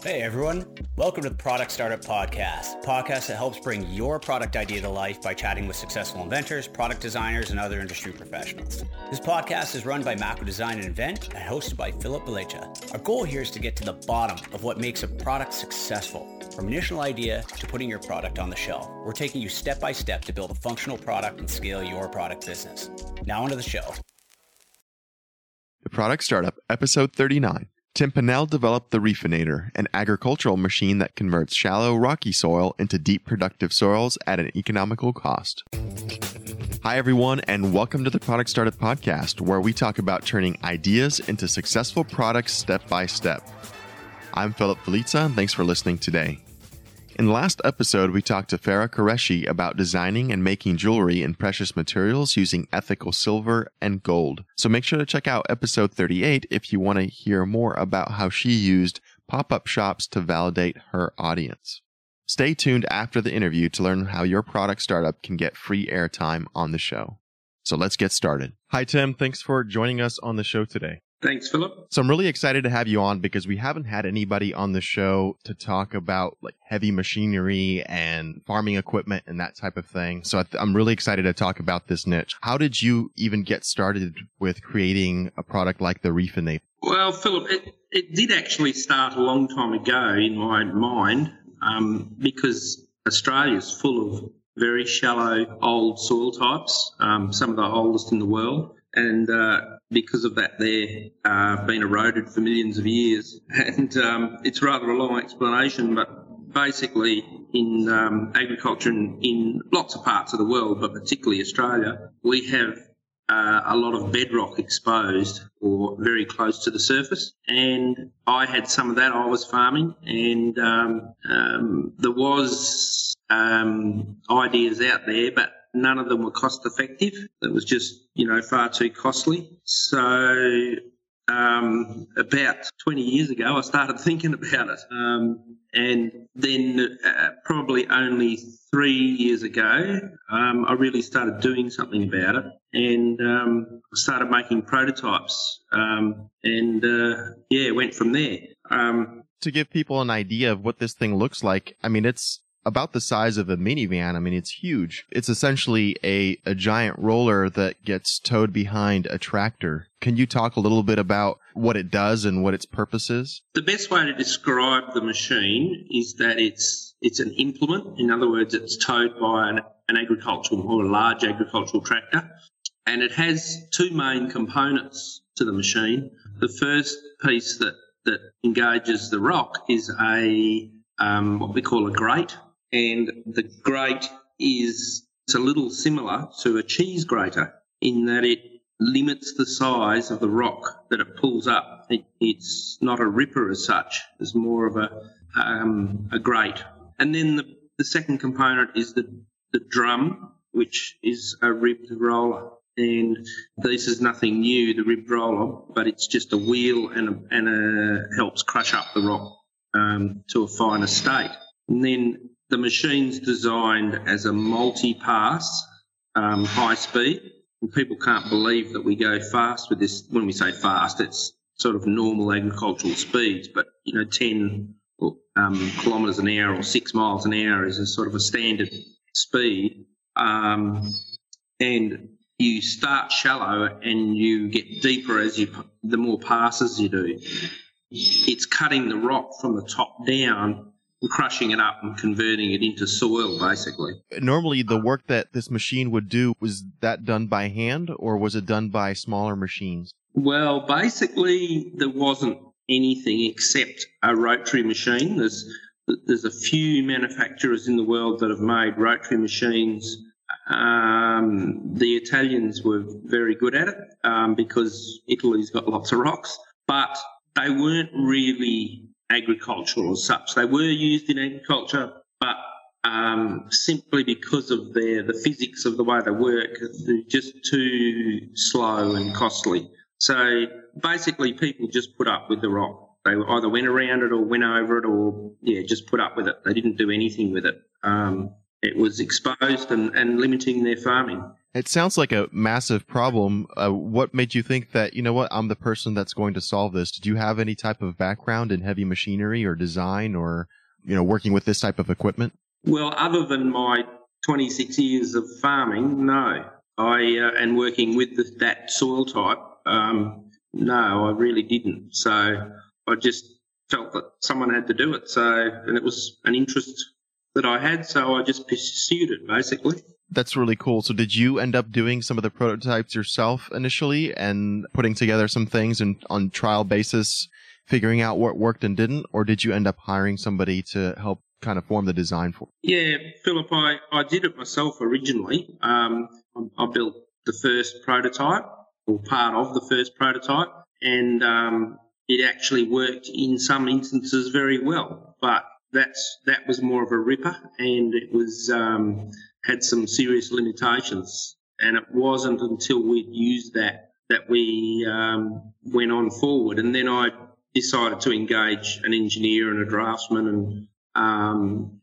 Hey everyone, welcome to the Product Startup Podcast, podcast that helps bring your product idea to life by chatting with successful inventors, product designers, and other industry professionals. This podcast is run by Macro Design and Invent and hosted by Philip Belecha. Our goal here is to get to the bottom of what makes a product successful. From initial idea to putting your product on the shelf, we're taking you step by step to build a functional product and scale your product business. Now onto the show. The Product Startup, Episode 39. Tim Pannell developed the Reefinator, an agricultural machine that converts shallow, rocky soil into deep, productive soils at an economical cost. Hi, everyone, and welcome to the Product Startup Podcast, where we talk about turning ideas into successful products step by step. I'm Philip Felica, and thanks for listening today. In the last episode, we talked to Farah Qureshi about designing and making jewelry in precious materials using ethical silver and gold. So make sure to check out episode 38 if you want to hear more about how she used pop up shops to validate her audience. Stay tuned after the interview to learn how your product startup can get free airtime on the show. So let's get started. Hi, Tim. Thanks for joining us on the show today. Thanks, Philip. So I'm really excited to have you on because we haven't had anybody on the show to talk about like heavy machinery and farming equipment and that type of thing. So I am really excited to talk about this niche. How did you even get started with creating a product like the Reefinator? Well, Philip, it, it did actually start a long time ago in my mind um, because is full of very shallow old soil types, um, some of the oldest in the world. And uh, because of that, they've uh, been eroded for millions of years. And um, it's rather a long explanation, but basically, in um, agriculture in, in, lots of parts of the world, but particularly Australia, we have uh, a lot of bedrock exposed or very close to the surface. And I had some of that. I was farming, and um, um there was um, ideas out there, but None of them were cost effective. It was just, you know, far too costly. So um, about 20 years ago, I started thinking about it. Um, and then uh, probably only three years ago, um, I really started doing something about it and um, started making prototypes. Um, and uh, yeah, went from there. Um, to give people an idea of what this thing looks like, I mean, it's about the size of a minivan. I mean, it's huge. It's essentially a, a giant roller that gets towed behind a tractor. Can you talk a little bit about what it does and what its purpose is? The best way to describe the machine is that it's it's an implement. In other words, it's towed by an, an agricultural or a large agricultural tractor, and it has two main components to the machine. The first piece that that engages the rock is a um, what we call a grate, and the grate is it's a little similar to a cheese grater in that it limits the size of the rock that it pulls up. It, it's not a ripper as such; it's more of a um, a grate. And then the, the second component is the the drum, which is a ribbed roller. And this is nothing new, the ribbed roller, but it's just a wheel and a, and a, helps crush up the rock um, to a finer state. And then the machine's designed as a multi-pass, um, high speed. And people can't believe that we go fast with this. When we say fast, it's sort of normal agricultural speeds, but you know, 10 um, kilometres an hour or six miles an hour is a sort of a standard speed. Um, and you start shallow and you get deeper as you, the more passes you do. It's cutting the rock from the top down crushing it up and converting it into soil, basically. Normally, the work that this machine would do was that done by hand, or was it done by smaller machines? Well, basically, there wasn't anything except a rotary machine. There's there's a few manufacturers in the world that have made rotary machines. Um, the Italians were very good at it um, because Italy's got lots of rocks, but they weren't really agricultural as such. They were used in agriculture, but um, simply because of their the physics of the way they work, they're just too slow and costly. So basically, people just put up with the rock. They either went around it or went over it, or yeah, just put up with it. They didn't do anything with it. Um, it was exposed and, and limiting their farming. It sounds like a massive problem. Uh, what made you think that, you know what, I'm the person that's going to solve this? Did you have any type of background in heavy machinery or design or, you know, working with this type of equipment? Well, other than my 26 years of farming, no. I, uh, and working with the, that soil type, um, no, I really didn't. So I just felt that someone had to do it. So, and it was an interest that I had, so I just pursued it basically. That's really cool. So did you end up doing some of the prototypes yourself initially and putting together some things and on trial basis figuring out what worked and didn't or did you end up hiring somebody to help kind of form the design for? Yeah, Philip, I, I did it myself originally. Um, I, I built the first prototype or part of the first prototype and um, it actually worked in some instances very well, but that's that was more of a ripper, and it was um, had some serious limitations. And it wasn't until we'd used that that we um, went on forward. And then I decided to engage an engineer and a draftsman and um,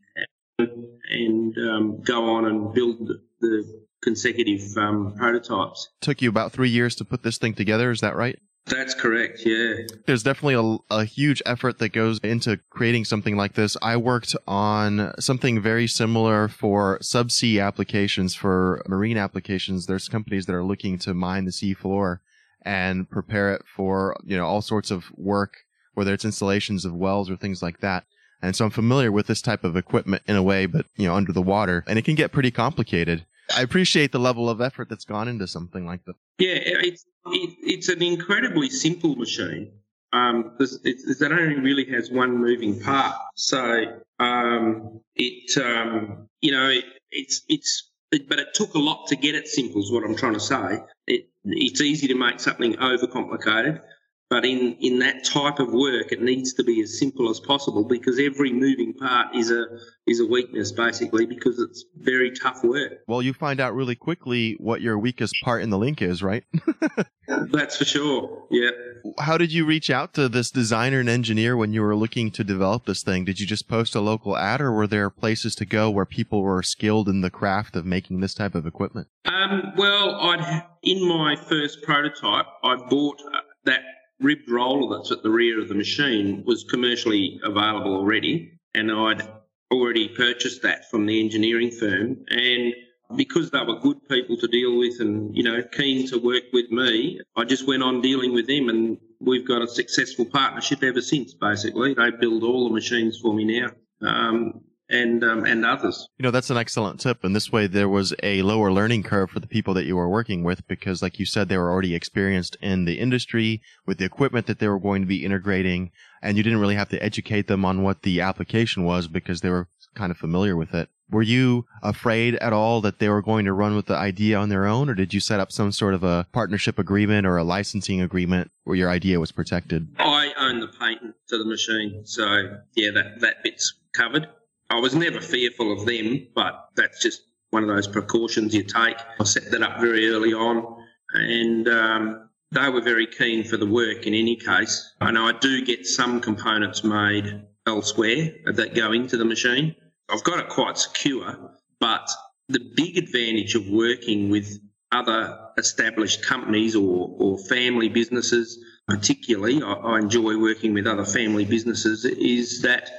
and um, go on and build the consecutive um, prototypes. Took you about three years to put this thing together. Is that right? That's correct, yeah. There's definitely a, a, huge effort that goes into creating something like this. I worked on something very similar for subsea applications, for marine applications. There's companies that are looking to mine the sea floor and prepare it for, you know, all sorts of work, whether it's installations of wells or things like that. And so I'm familiar with this type of equipment in a way, but, you know, under the water. And it can get pretty complicated. I appreciate the level of effort that's gone into something like that. Yeah, it's it, it's an incredibly simple machine. Um, it, it only really has one moving part, so um, it um, you know it, it's it's it, but it took a lot to get it simple. Is what I'm trying to say. It, it's easy to make something overcomplicated, but in, in that type of work, it needs to be as simple as possible because every moving part is a is a weakness basically because it's very tough work. Well, you find out really quickly what your weakest part in the link is, right? That's for sure. Yeah. How did you reach out to this designer and engineer when you were looking to develop this thing? Did you just post a local ad, or were there places to go where people were skilled in the craft of making this type of equipment? Um, well, I'd in my first prototype, I bought uh, that ribbed roller that's at the rear of the machine was commercially available already, and I'd already purchased that from the engineering firm. And because they were good people to deal with and, you know, keen to work with me, I just went on dealing with them and we've got a successful partnership ever since, basically. They build all the machines for me now. Um, and um, and others. You know, that's an excellent tip. And this way, there was a lower learning curve for the people that you were working with because, like you said, they were already experienced in the industry with the equipment that they were going to be integrating, and you didn't really have to educate them on what the application was because they were kind of familiar with it. Were you afraid at all that they were going to run with the idea on their own, or did you set up some sort of a partnership agreement or a licensing agreement where your idea was protected? I own the patent to the machine, so yeah, that that bit's covered. I was never fearful of them, but that's just one of those precautions you take. I set that up very early on, and um, they were very keen for the work in any case. I know I do get some components made elsewhere that go into the machine. I've got it quite secure, but the big advantage of working with other established companies or, or family businesses, particularly, I, I enjoy working with other family businesses, is that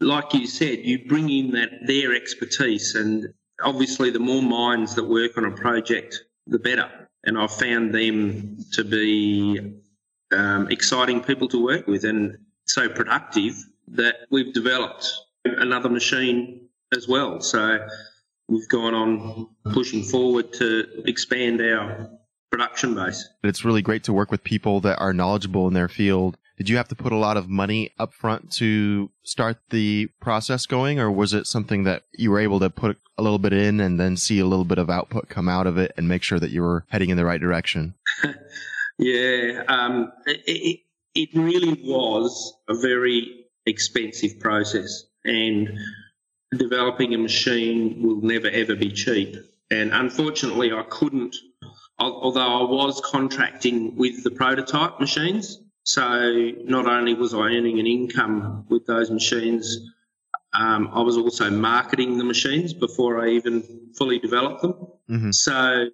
like you said, you bring in that their expertise, and obviously, the more minds that work on a project, the better. And I've found them to be um, exciting people to work with, and so productive that we've developed another machine as well. So we've gone on pushing forward to expand our production base. It's really great to work with people that are knowledgeable in their field did you have to put a lot of money up front to start the process going, or was it something that you were able to put a little bit in and then see a little bit of output come out of it and make sure that you were heading in the right direction? yeah, um, it, it really was a very expensive process, and developing a machine will never ever be cheap. And unfortunately, I couldn't, although I was contracting with the prototype machines, so not only was I earning an income with those machines, Um, I was also marketing the machines before I even fully developed them. Mm-hmm. So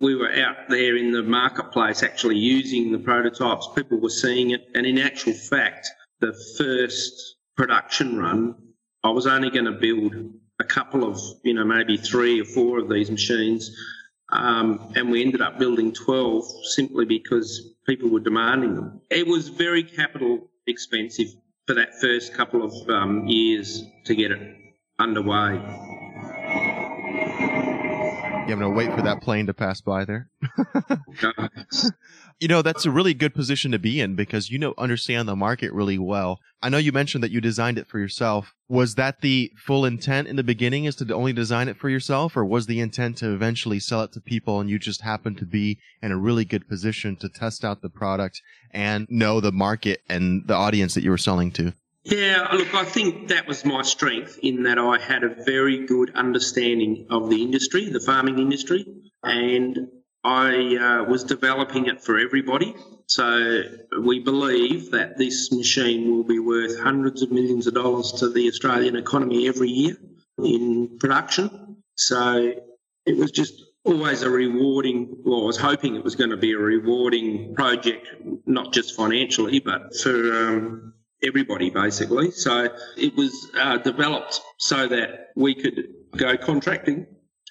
we were out there in the marketplace actually using the prototypes. People were seeing it. And in actual fact, the first production run, I was only going to build a couple of, you know, maybe three or four of these machines. Um, and we ended up building 12 simply because people were demanding them. It was very capital expensive for that first couple of um, years to get it underway. You having to wait for that plane to pass by there? you know, that's a really good position to be in because you know understand the market really well. I know you mentioned that you designed it for yourself. Was that the full intent in the beginning is to only design it for yourself or was the intent to eventually sell it to people and you just happened to be in a really good position to test out the product and know the market and the audience that you were selling to? Yeah, look, I think that was my strength in that I had a very good understanding of the industry, the farming industry, and I uh, was developing it for everybody. So we believe that this machine will be worth hundreds of millions of dollars to the Australian economy every year in production. So it was just always a rewarding, well, I was hoping it was going to be a rewarding project, not just financially, but for um, everybody basically. So it was uh, developed so that we could go contracting.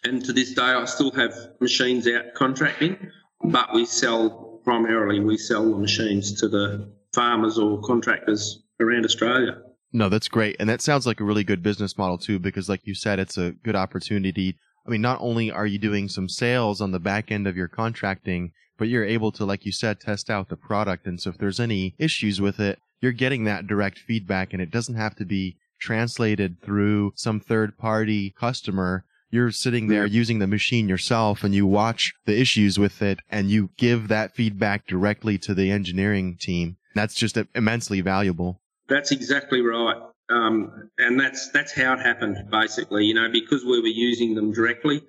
And to this day, I still have machines out contracting, but we sell primarily we sell the machines to the farmers or contractors around Australia. No, that's great. And that sounds like a really good business model too, because like you said, it's a good opportunity. I mean, not only are you doing some sales on the back end of your contracting, but you're able to, like you said, test out the product. And so if there's any issues with it, you're getting that direct feedback and it doesn't have to be translated through some third party customer. You're sitting there using the machine yourself and you watch the issues with it and you give that feedback directly to the engineering team. That's just immensely valuable. That's exactly right. Um, and that's that's how it happened basically, you know, because we were using them directly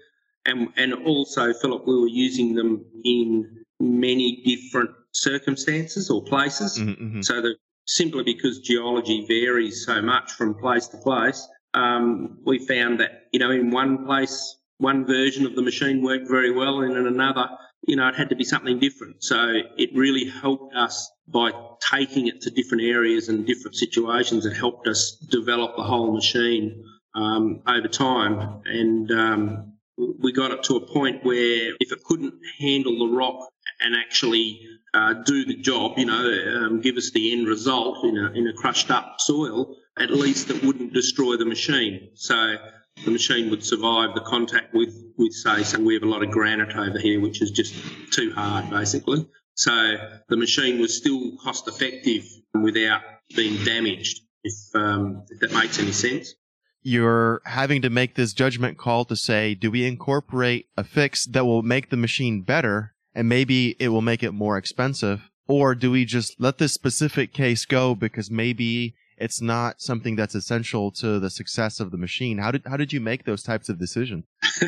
and and also Philip, we were using them in many different circumstances or places. Mm-hmm, mm-hmm. So that simply because geology varies so much from place to place, um, we found that, you know, in one place, one version of the machine worked very well, and in another, you know, it had to be something different. So it really helped us by taking it to different areas and different situations. It helped us develop the whole machine um, over time. And um, we got it to a point where if it couldn't handle the rock and actually uh, do the job, you know, um, give us the end result in a, in a crushed up soil, at least it wouldn't destroy the machine. So the machine would survive the contact with, with say, so we have a lot of granite over here, which is just too hard, basically. So the machine was still cost effective without being damaged, if, um, if that makes any sense. You're having to make this judgment call to say, do we incorporate a fix that will make the machine better and maybe it will make it more expensive? Or do we just let this specific case go because maybe it's not something that's essential to the success of the machine? How did how did you make those types of decisions?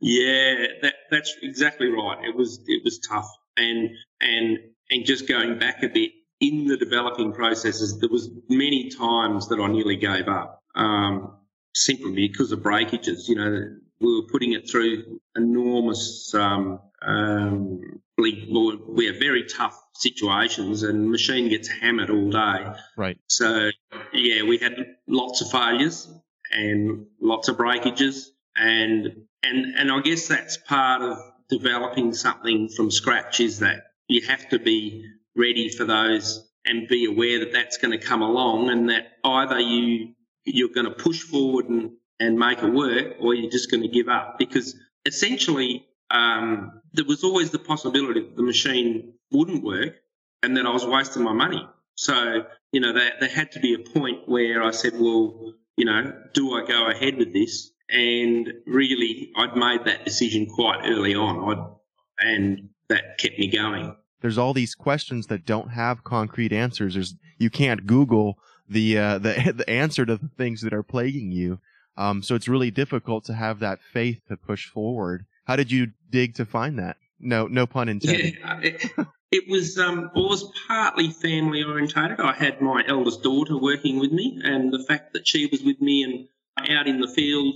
yeah, that, that's exactly right. It was it was tough, and and and just going back a bit in the developing processes, there was many times that I nearly gave up, um, simply because of breakages. You know, we were putting it through enormous um, um, we have very tough situations and machine gets hammered all day. Right. So yeah, we had lots of failures and lots of breakages and and and I guess that's part of developing something from scratch is that you have to be ready for those and be aware that that's going to come along and that either you you're going to push forward and and make it work or you're just going to give up because essentially um, there was always the possibility that the machine wouldn't work and that I was wasting my money. So, you know, there, there had to be a point where I said, well, you know, do I go ahead with this? And really, I'd made that decision quite early on, I'd, and that kept me going. There's all these questions that don't have concrete answers. There's you can't Google the uh, the the answer to the things that are plaguing you. Um, so it's really difficult to have that faith to push forward. How did you dig to find that? No, no pun intended. Yeah, it, it was um, it was partly family orientated. I had my eldest daughter working with me, and the fact that she was with me and out in the field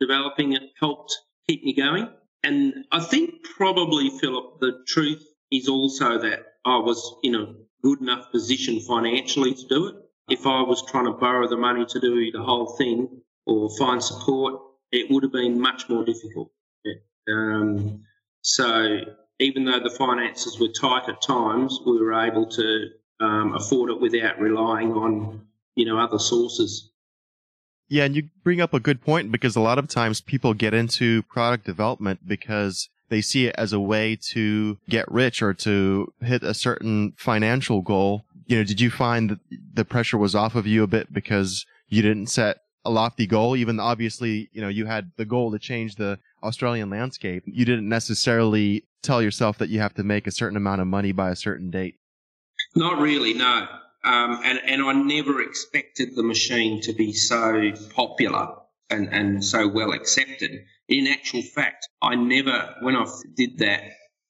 developing it helped keep me going. And I think probably Philip, the truth is also that I was in a good enough position financially to do it. If I was trying to borrow the money to do the whole thing or find support, it would have been much more difficult. Um, so even though the finances were tight at times, we were able to um, afford it without relying on you know other sources. Yeah, and you bring up a good point because a lot of times people get into product development because they see it as a way to get rich or to hit a certain financial goal. You know, did you find that the pressure was off of you a bit because you didn't set a lofty goal? Even obviously, you know, you had the goal to change the Australian landscape. You didn't necessarily tell yourself that you have to make a certain amount of money by a certain date. Not really, no. Um, and, and I never expected the machine to be so popular and, and so well accepted. In actual fact, I never, when I did that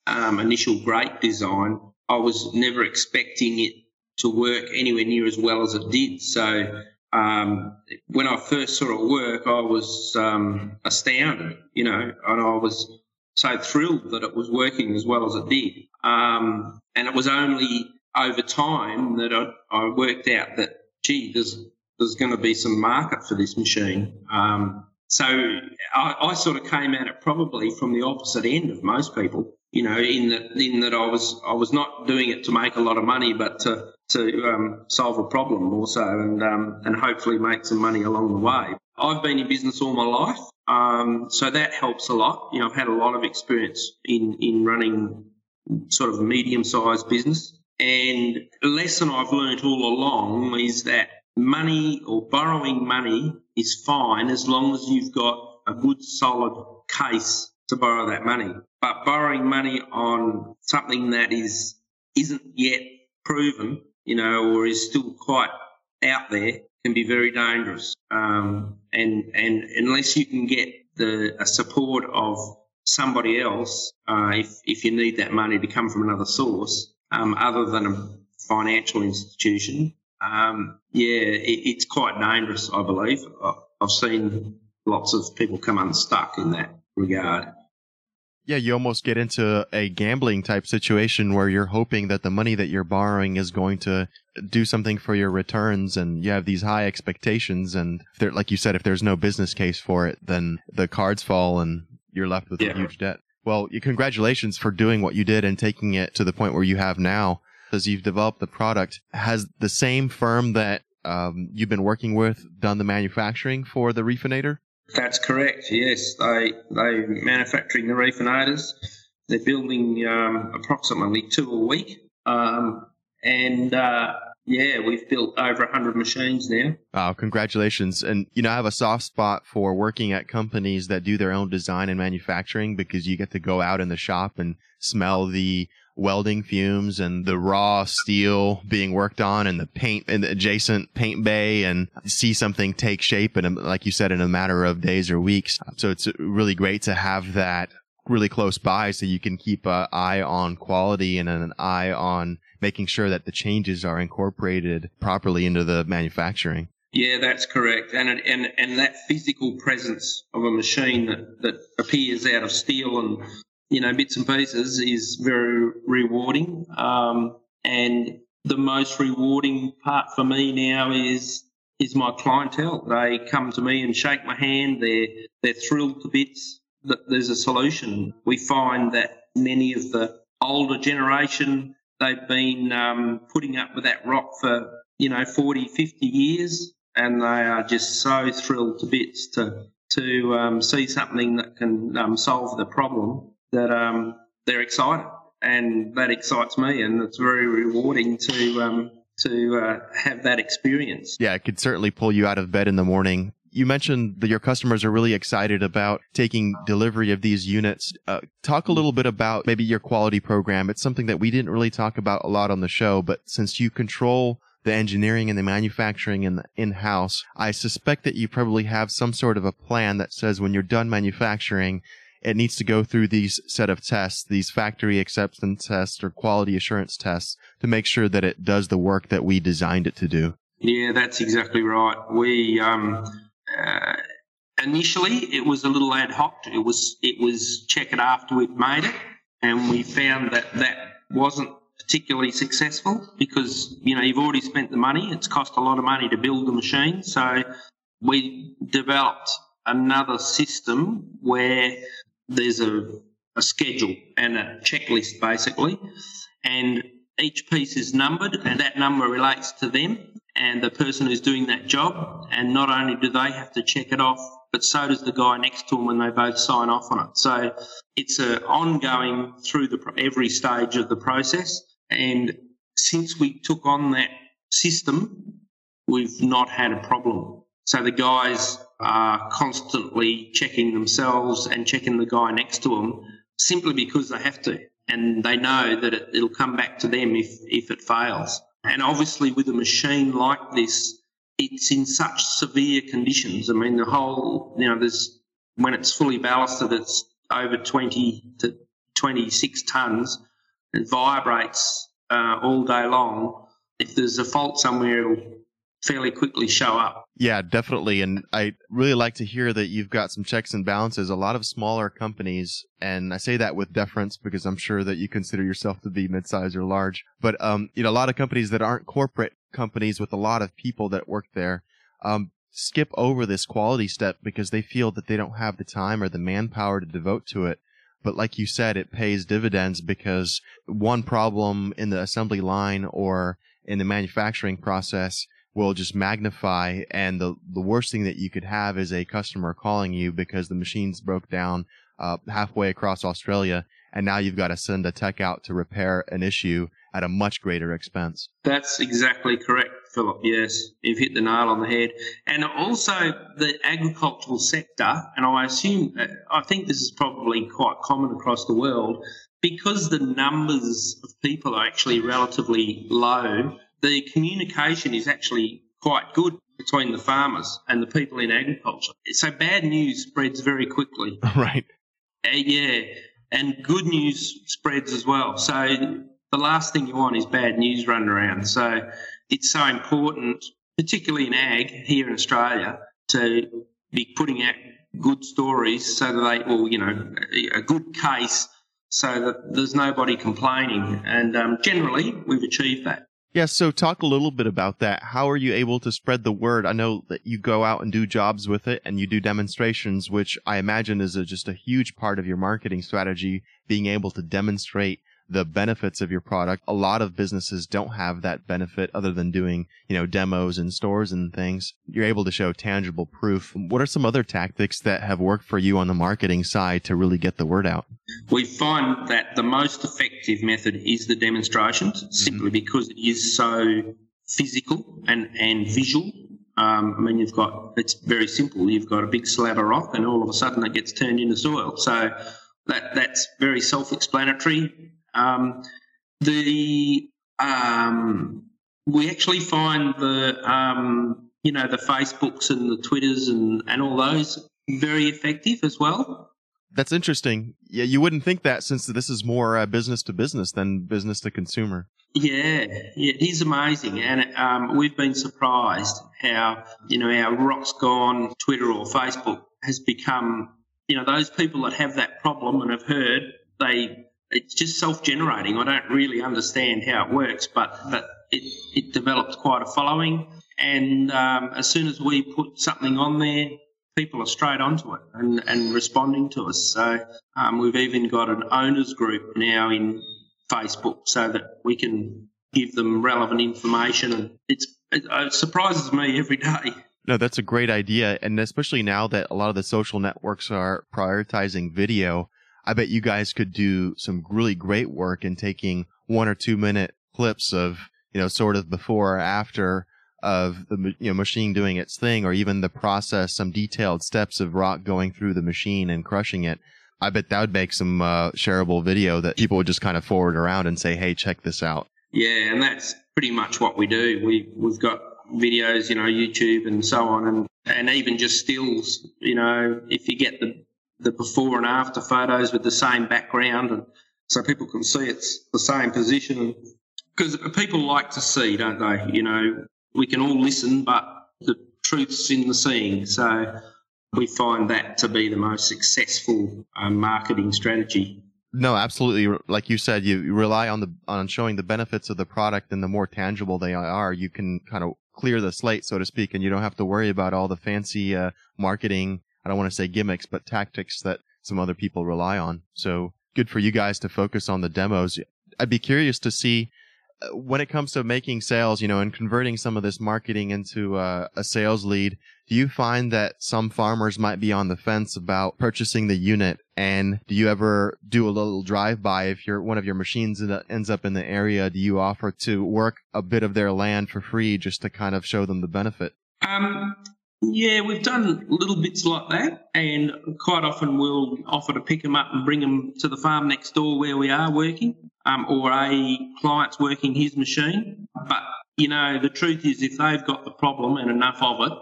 um, initial grate design, I was never expecting it to work anywhere near as well as it did. So um, when I first saw it work, I was um, astounded, you know, and I was so thrilled that it was working as well as it did. Um, and it was only over time that I, I worked out that, gee, there's there's going to be some market for this machine. Um, so I, I, sort of came at it probably from the opposite end of most people. You know, in that in that I was I was not doing it to make a lot of money, but to to um, solve a problem also, and um, and hopefully make some money along the way. I've been in business all my life, um, so that helps a lot. You know, I've had a lot of experience in in running sort of a medium sized business. And a lesson I've learned all along is that money or borrowing money is fine as long as you've got a good solid case to borrow that money. But borrowing money on something that is isn't yet proven, you know, or is still quite out there can be very dangerous. Um, and and unless you can get the support of somebody else, uh, if if you need that money to come from another source, um, other than a financial institution, um, yeah, it, it's quite dangerous, I believe. I've seen lots of people come unstuck in that regard. Yeah, you almost get into a gambling type situation where you're hoping that the money that you're borrowing is going to do something for your returns and you have these high expectations and there, like you said if there's no business case for it then the cards fall and you're left with yeah. a huge debt. Well, congratulations for doing what you did and taking it to the point where you have now as you've developed the product. Has the same firm that um, you've been working with done the manufacturing for the Reefinator? That's correct. Yes, they they manufacturing the Reefinators. They're building um, approximately two a week, um, and uh, yeah, we've built over 100 machines now. Wow, congratulations. And, you know, I have a soft spot for working at companies that do their own design and manufacturing because you get to go out in the shop and smell the welding fumes and the raw steel being worked on and the paint in the adjacent paint bay and see something take shape and like you said in a matter of days or weeks. So it's really great to have that really close by so you can keep an eye on quality and an eye on making sure that the changes are incorporated properly into the manufacturing. Yeah, that's correct. And and and that physical presence of a machine that, that appears out of steel and you know, bits and pieces is very rewarding. Um, and the most rewarding part for me now is is my clientele. They come to me and shake my hand. They're they're thrilled to bits that there's a solution. We find that many of the older generation they've been um, putting up with that rock for you know 40, 50 years, and they are just so thrilled to bits to to um, see something that can um, solve the problem that um, they're excited, and that excites me, and it's very rewarding to um, to uh, have that experience. Yeah, it could certainly pull you out of bed in the morning. You mentioned that your customers are really excited about taking delivery of these units. Uh, talk a little bit about maybe your quality program. It's something that we didn't really talk about a lot on the show, but since you control the engineering and the manufacturing in in-house, I suspect that you probably have some sort of a plan that says when you're done manufacturing, it needs to go through these set of tests, these factory acceptance tests or quality assurance tests to make sure that it does the work that we designed it to do. Yeah, that's exactly right. We um, uh, initially it was a little ad hoc. It was it was check it after we'd made it, and we found that that wasn't particularly successful because you know you've already spent the money. It's cost a lot of money to build the machine, so we developed another system where there's a, a schedule and a checklist basically, and each piece is numbered, and that number relates to them and the person who's doing that job. And not only do they have to check it off, but so does the guy next to them when they both sign off on it. So it's an ongoing through the every stage of the process. And since we took on that system, we've not had a problem. So the guys are constantly checking themselves and checking the guy next to them simply because they have to. And they know that it, it'll come back to them if, if it fails. And obviously, with a machine like this, it's in such severe conditions. I mean, the whole, you know, there's when it's fully ballasted, it's over 20 to 26 tons. It vibrates uh, all day long. If there's a fault somewhere, it'll fairly quickly show up. Yeah, definitely. And I really like to hear that you've got some checks and balances. A lot of smaller companies, and I say that with deference because I'm sure that you consider yourself to be mid-size or large, but, um, you know, a lot of companies that aren't corporate companies with a lot of people that work there, um, skip over this quality step because they feel that they don't have the time or the manpower to devote to it. But like you said, it pays dividends because one problem in the assembly line or in the manufacturing process will just magnify and the the worst thing that you could have is a customer calling you because the machines broke down uh, halfway across Australia and now you've got to send a tech out to repair an issue at a much greater expense. That's exactly correct, Philip. Yes, you've hit the nail on the head. And also the agricultural sector, and I assume, I think this is probably quite common across the world, because the numbers of people are actually relatively low the communication is actually quite good between the farmers and the people in agriculture. So bad news spreads very quickly. Right. Uh, yeah. And good news spreads as well. So the last thing you want is bad news running around. So it's so important, particularly in ag here in Australia, to be putting out good stories so that they, or, you know, a good case so that there's nobody complaining. And um, generally, we've achieved that. Yeah, so talk a little bit about that. How are you able to spread the word? I know that you go out and do jobs with it and you do demonstrations, which I imagine is a, just a huge part of your marketing strategy, being able to demonstrate the benefits of your product. A lot of businesses don't have that benefit other than doing, you know, demos in stores and things. You're able to show tangible proof. What are some other tactics that have worked for you on the marketing side to really get the word out? We find that the most effective method is the demonstrations mm-hmm. simply because it is so physical and, and visual. Um, I mean, you've got, it's very simple. You've got a big slab of rock and all of a sudden it gets turned into soil. So that, that's very self explanatory. Um, the um, we actually find the um, you know the Facebooks and the Twitters and, and all those very effective as well. That's interesting. Yeah, you wouldn't think that since this is more uh, business to business than business to consumer. Yeah, yeah, it is amazing, and um, we've been surprised how you know our Rocksgone Twitter or Facebook has become you know those people that have that problem and have heard they it's just self-generating. I don't really understand how it works, but but it, it developed quite a following. And um, as soon as we put something on there, people are straight onto it and, and responding to us. So um, we've even got an owners group now in Facebook so that we can give them relevant information. And it's it, it surprises me every day. No, that's a great idea. And especially now that a lot of the social networks are prioritizing video, I bet you guys could do some really great work in taking one or two minute clips of, you know, sort of before or after of the you know machine doing its thing or even the process some detailed steps of rock going through the machine and crushing it. I bet that would make some uh, shareable video that people would just kind of forward around and say hey check this out. Yeah and that's pretty much what we do. We we've got videos you know youtube and so on and and even just stills you know if you get the the before and after photos with the same background, and so people can see it's the same position. Because people like to see, don't they? You know, we can all listen, but the truth's in the seeing. So we find that to be the most successful um, marketing strategy. No, absolutely. Like you said, you rely on the on showing the benefits of the product, and the more tangible they are, you can kind of clear the slate, so to speak, and you don't have to worry about all the fancy uh, marketing. I don't want to say gimmicks, but tactics that some other people rely on. So good for you guys to focus on the demos. I'd be curious to see uh, when it comes to making sales, you know, and converting some of this marketing into uh, a sales lead, do you find that some farmers might be on the fence about purchasing the unit? And do you ever do a little drive by if your one of your machines ends up in the area? Do you offer to work a bit of their land for free just to kind of show them the benefit? Um, yeah, we've done little bits like that, and quite often we'll offer to pick them up and bring them to the farm next door where we are working, um, or a client's working his machine. But you know, the truth is, if they've got the problem and enough of it,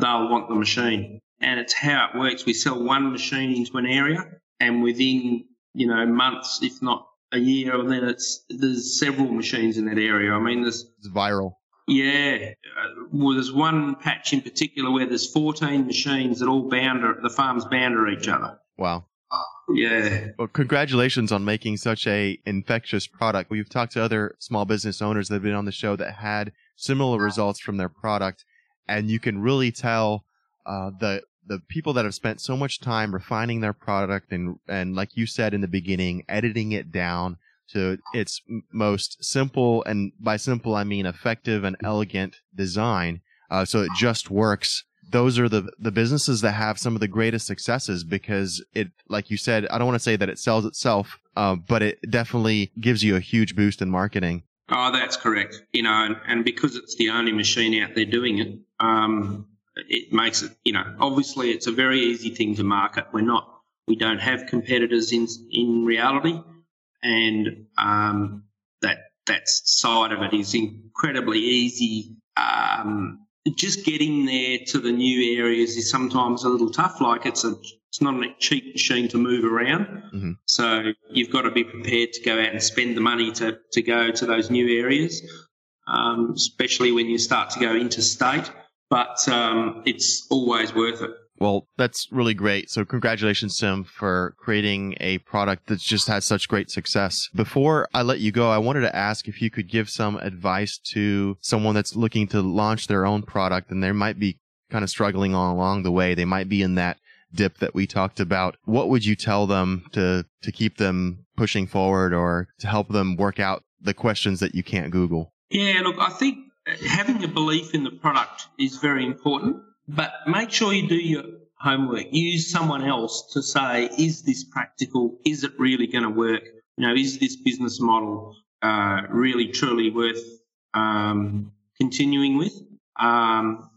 they'll want the machine. And it's how it works. We sell one machine into an area, and within you know months, if not a year, and then it's there's several machines in that area. I mean, there's it's viral. Yeah, well, there's one patch in particular where there's 14 machines that all bound the farms bound each other. Wow. Yeah. Well, congratulations on making such a infectious product. We've talked to other small business owners that have been on the show that had similar results from their product, and you can really tell uh, the the people that have spent so much time refining their product and and like you said in the beginning, editing it down to its most simple, and by simple I mean effective and elegant design, uh, so it just works. Those are the the businesses that have some of the greatest successes because it, like you said, I don't want to say that it sells itself, uh, but it definitely gives you a huge boost in marketing. Oh, that's correct. You know, and, and because it's the only machine out there doing it, um, it makes it, you know, obviously it's a very easy thing to market. We're not, we don't have competitors in, in reality. And um, that, that side of it is incredibly easy. Um, just getting there to the new areas is sometimes a little tough. Like it's a, it's not a cheap machine to move around. Mm-hmm. So you've got to be prepared to go out and spend the money to, to go to those new areas, um, especially when you start to go interstate. But um, it's always worth it. Well, that's really great. So congratulations, Tim, for creating a product that's just had such great success. Before I let you go, I wanted to ask if you could give some advice to someone that's looking to launch their own product and they might be kind of struggling on along the way. They might be in that dip that we talked about. What would you tell them to, to keep them pushing forward or to help them work out the questions that you can't Google? Yeah, look, I think having a belief in the product is very important. But make sure you do your homework. Use someone else to say, is this practical? Is it really going to work? You know, is this business model uh, really truly worth um, continuing with? Um,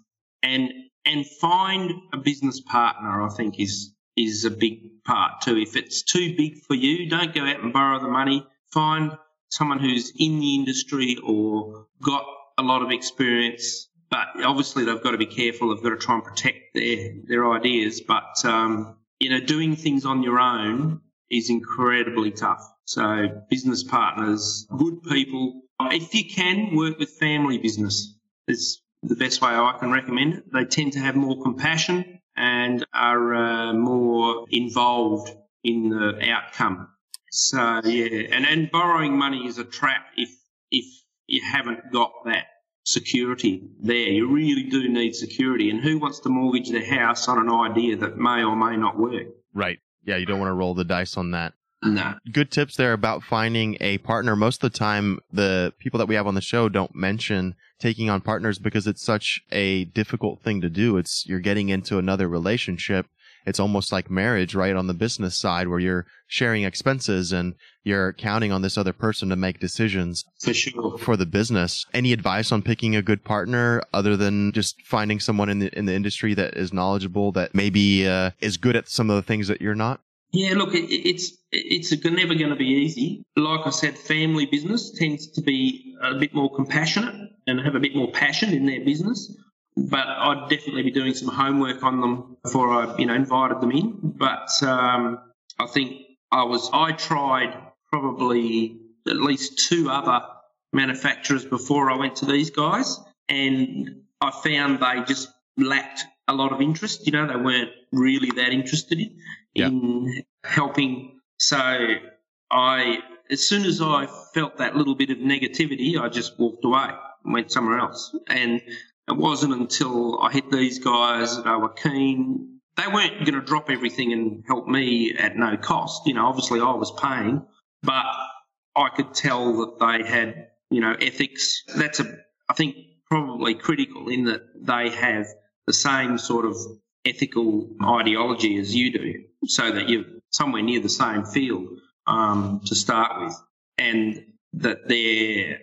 and and find a business partner. I think is is a big part too. If it's too big for you, don't go out and borrow the money. Find someone who's in the industry or got a lot of experience but obviously they've got to be careful. They've got to try and protect their their ideas. But um, you know, doing things on your own is incredibly tough. So business partners, good people. If you can work with family business, is the best way I can recommend it. They tend to have more compassion and are uh, more involved in the outcome. So yeah, and and borrowing money is a trap if if you haven't got that security there. You really do need security. And who wants to mortgage their house on an idea that may or may not work? Right. Yeah, you don't want to roll the dice on that. No. Good tips there about finding a partner. Most of the time, the people that we have on the show don't mention taking on partners because it's such a difficult thing to do. It's you're getting into another relationship it's almost like marriage, right? On the business side where you're sharing expenses and you're counting on this other person to make decisions for sure for the business. Any advice on picking a good partner other than just finding someone in the in the industry that is knowledgeable that maybe uh, is good at some of the things that you're not? Yeah, look, it, it's it's never going to be easy. Like I said, family business tends to be a bit more compassionate and have a bit more passion in their business. But I'd definitely be doing some homework on them before I, you know, invited them in. But um, I think I was I tried probably at least two other manufacturers before I went to these guys, and I found they just lacked a lot of interest. You know, they weren't really that interested in, yeah. in helping. So I, as soon as I felt that little bit of negativity, I just walked away and went somewhere else. And it wasn't until I hit these guys, that I were keen. They weren't going to drop everything and help me at no cost. You know, obviously I was paying, but I could tell that they had, you know, ethics. That's a, I think, probably critical in that they have the same sort of ethical ideology as you do, so that you're somewhere near the same field um, to start with, and that they're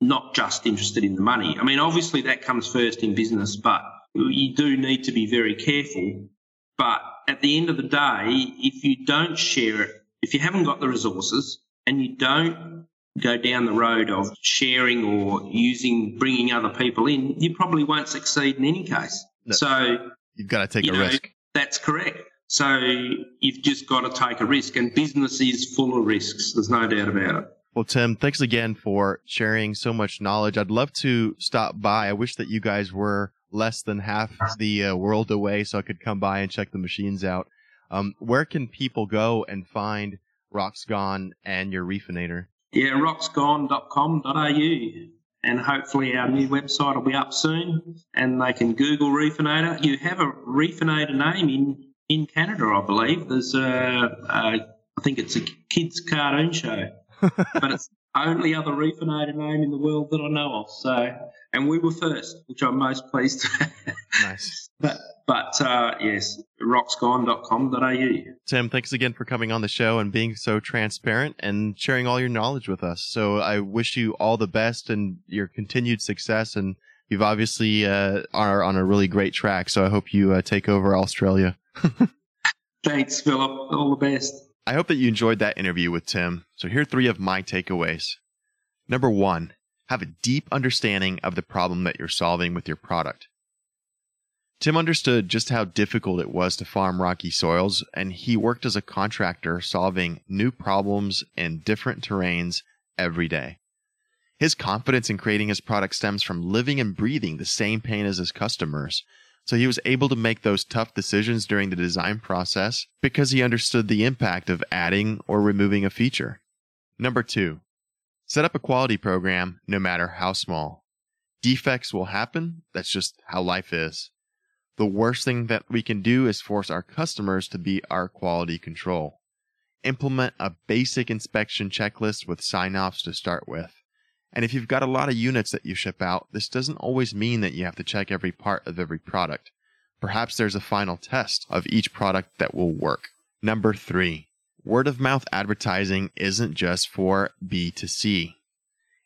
not just interested in the money. I mean, obviously that comes first in business, but you do need to be very careful. But at the end of the day, if you don't share it, if you haven't got the resources and you don't go down the road of sharing or using, bringing other people in, you probably won't succeed in any case. No, so you've got to take a know, risk. That's correct. So you've just got to take a risk, and business is full of risks. There's no doubt about it. Well, Tim, thanks again for sharing so much knowledge. I'd love to stop by. I wish that you guys were less than half the uh, world away so I could come by and check the machines out. Um, where can people go and find Rocksgone and your Reefinator? Yeah, rocksgone.com.au. And hopefully our new website will be up soon and they can Google Reefinator. You have a Reefinator name in, in Canada, I believe. There's a, a I think it's a kids cartoon show, but it's only other Reefinator name in the world that I know of. So, and we were first, which I'm most pleased. nice. But but uh, yes, rocksgone.com.au. Tim, thanks again for coming on the show and being so transparent and sharing all your knowledge with us. So I wish you all the best and your continued success. And you've obviously uh, are on a really great track. So I hope you uh, take over Australia. thanks, Philip. All the best. I hope that you enjoyed that interview with Tim. So here are three of my takeaways. Number one, have a deep understanding of the problem that you're solving with your product. Tim understood just how difficult it was to farm rocky soils, and he worked as a contractor solving new problems in different terrains every day. His confidence in creating his product stems from living and breathing the same pain as his customers, so he was able to make those tough decisions during the design process because he understood the impact of adding or removing a feature. Number two, set up a quality program no matter how small. Defects will happen, that's just how life is. The worst thing that we can do is force our customers to be our quality control. Implement a basic inspection checklist with sign offs to start with. And if you've got a lot of units that you ship out, this doesn't always mean that you have to check every part of every product. Perhaps there's a final test of each product that will work. Number three, word of mouth advertising isn't just for B2C.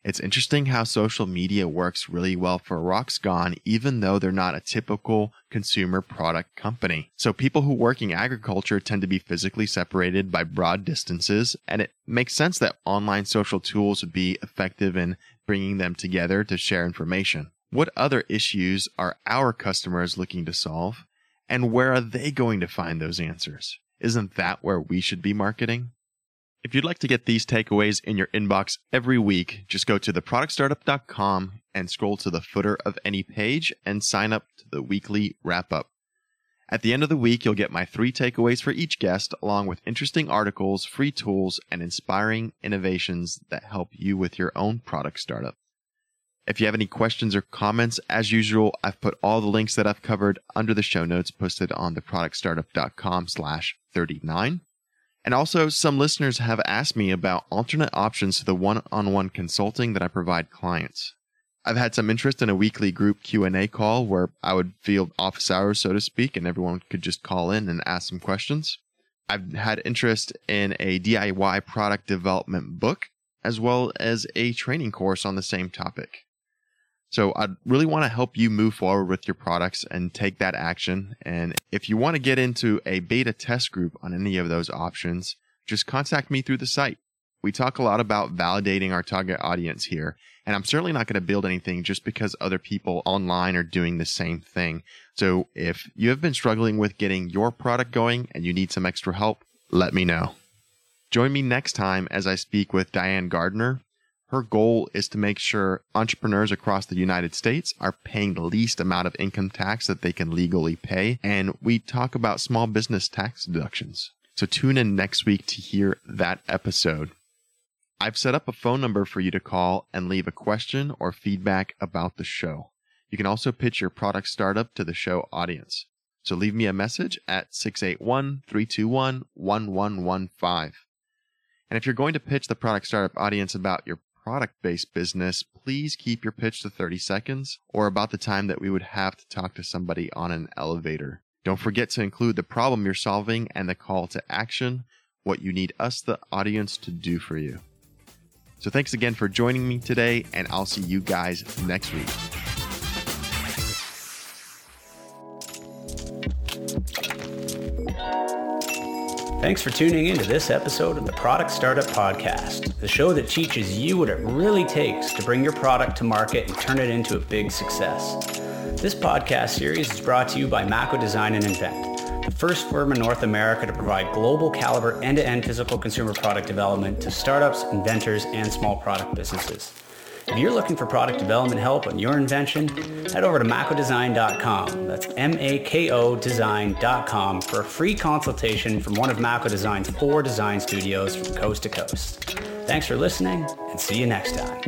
It's interesting how social media works really well for Rocksgone, even though they're not a typical consumer product company. So people who work in agriculture tend to be physically separated by broad distances, and it makes sense that online social tools would be effective in bringing them together to share information. What other issues are our customers looking to solve? And where are they going to find those answers? Isn't that where we should be marketing? If you'd like to get these takeaways in your inbox every week, just go to theproductstartup.com and scroll to the footer of any page and sign up to the weekly wrap up. At the end of the week, you'll get my three takeaways for each guest, along with interesting articles, free tools, and inspiring innovations that help you with your own product startup. If you have any questions or comments, as usual, I've put all the links that I've covered under the show notes posted on theproductstartup.com slash 39. And also, some listeners have asked me about alternate options to the one-on-one consulting that I provide clients. I've had some interest in a weekly group Q&A call where I would field office hours, so to speak, and everyone could just call in and ask some questions. I've had interest in a DIY product development book, as well as a training course on the same topic. So I really want to help you move forward with your products and take that action. And if you want to get into a beta test group on any of those options, just contact me through the site We talk a lot about validating our target audience here, and I'm certainly not going to build anything just because other people online are doing the same thing. So if you have been struggling with getting your product going and you need some extra help, let me know. Join me next time as I speak with Diane Gardner. Her goal is to make sure entrepreneurs across the United States are paying the least amount of income tax that they can legally pay. And we talk about small business tax deductions. So tune in next week to hear that episode. I've set up a phone number for you to call and leave a question or feedback about the show. You can also pitch your product startup to the show audience. So leave me a message at 681 321 1115. And if you're going to pitch the product startup audience about your product based business, please keep your pitch to 30 seconds or about the time that we would have to talk to somebody on an elevator. Don't forget to include the problem you're solving and the call to action, what you need us, the audience, to do for you. So thanks again for joining me today, and I'll see you guys next week. Thanks for tuning in to this episode of the Product Startup Podcast, the show that teaches you what it really takes to bring your product to market and turn it into a big success. This podcast series is brought to you by Mako Design and Invent, the first firm in North America to provide global caliber end-to-end physical consumer product development to startups, inventors, and small product businesses. If you're looking for product development help on your invention, head over to makodesign.com. That's M-A-K-O design.com for a free consultation from one of Mako Design's four design studios from coast to coast. Thanks for listening and see you next time.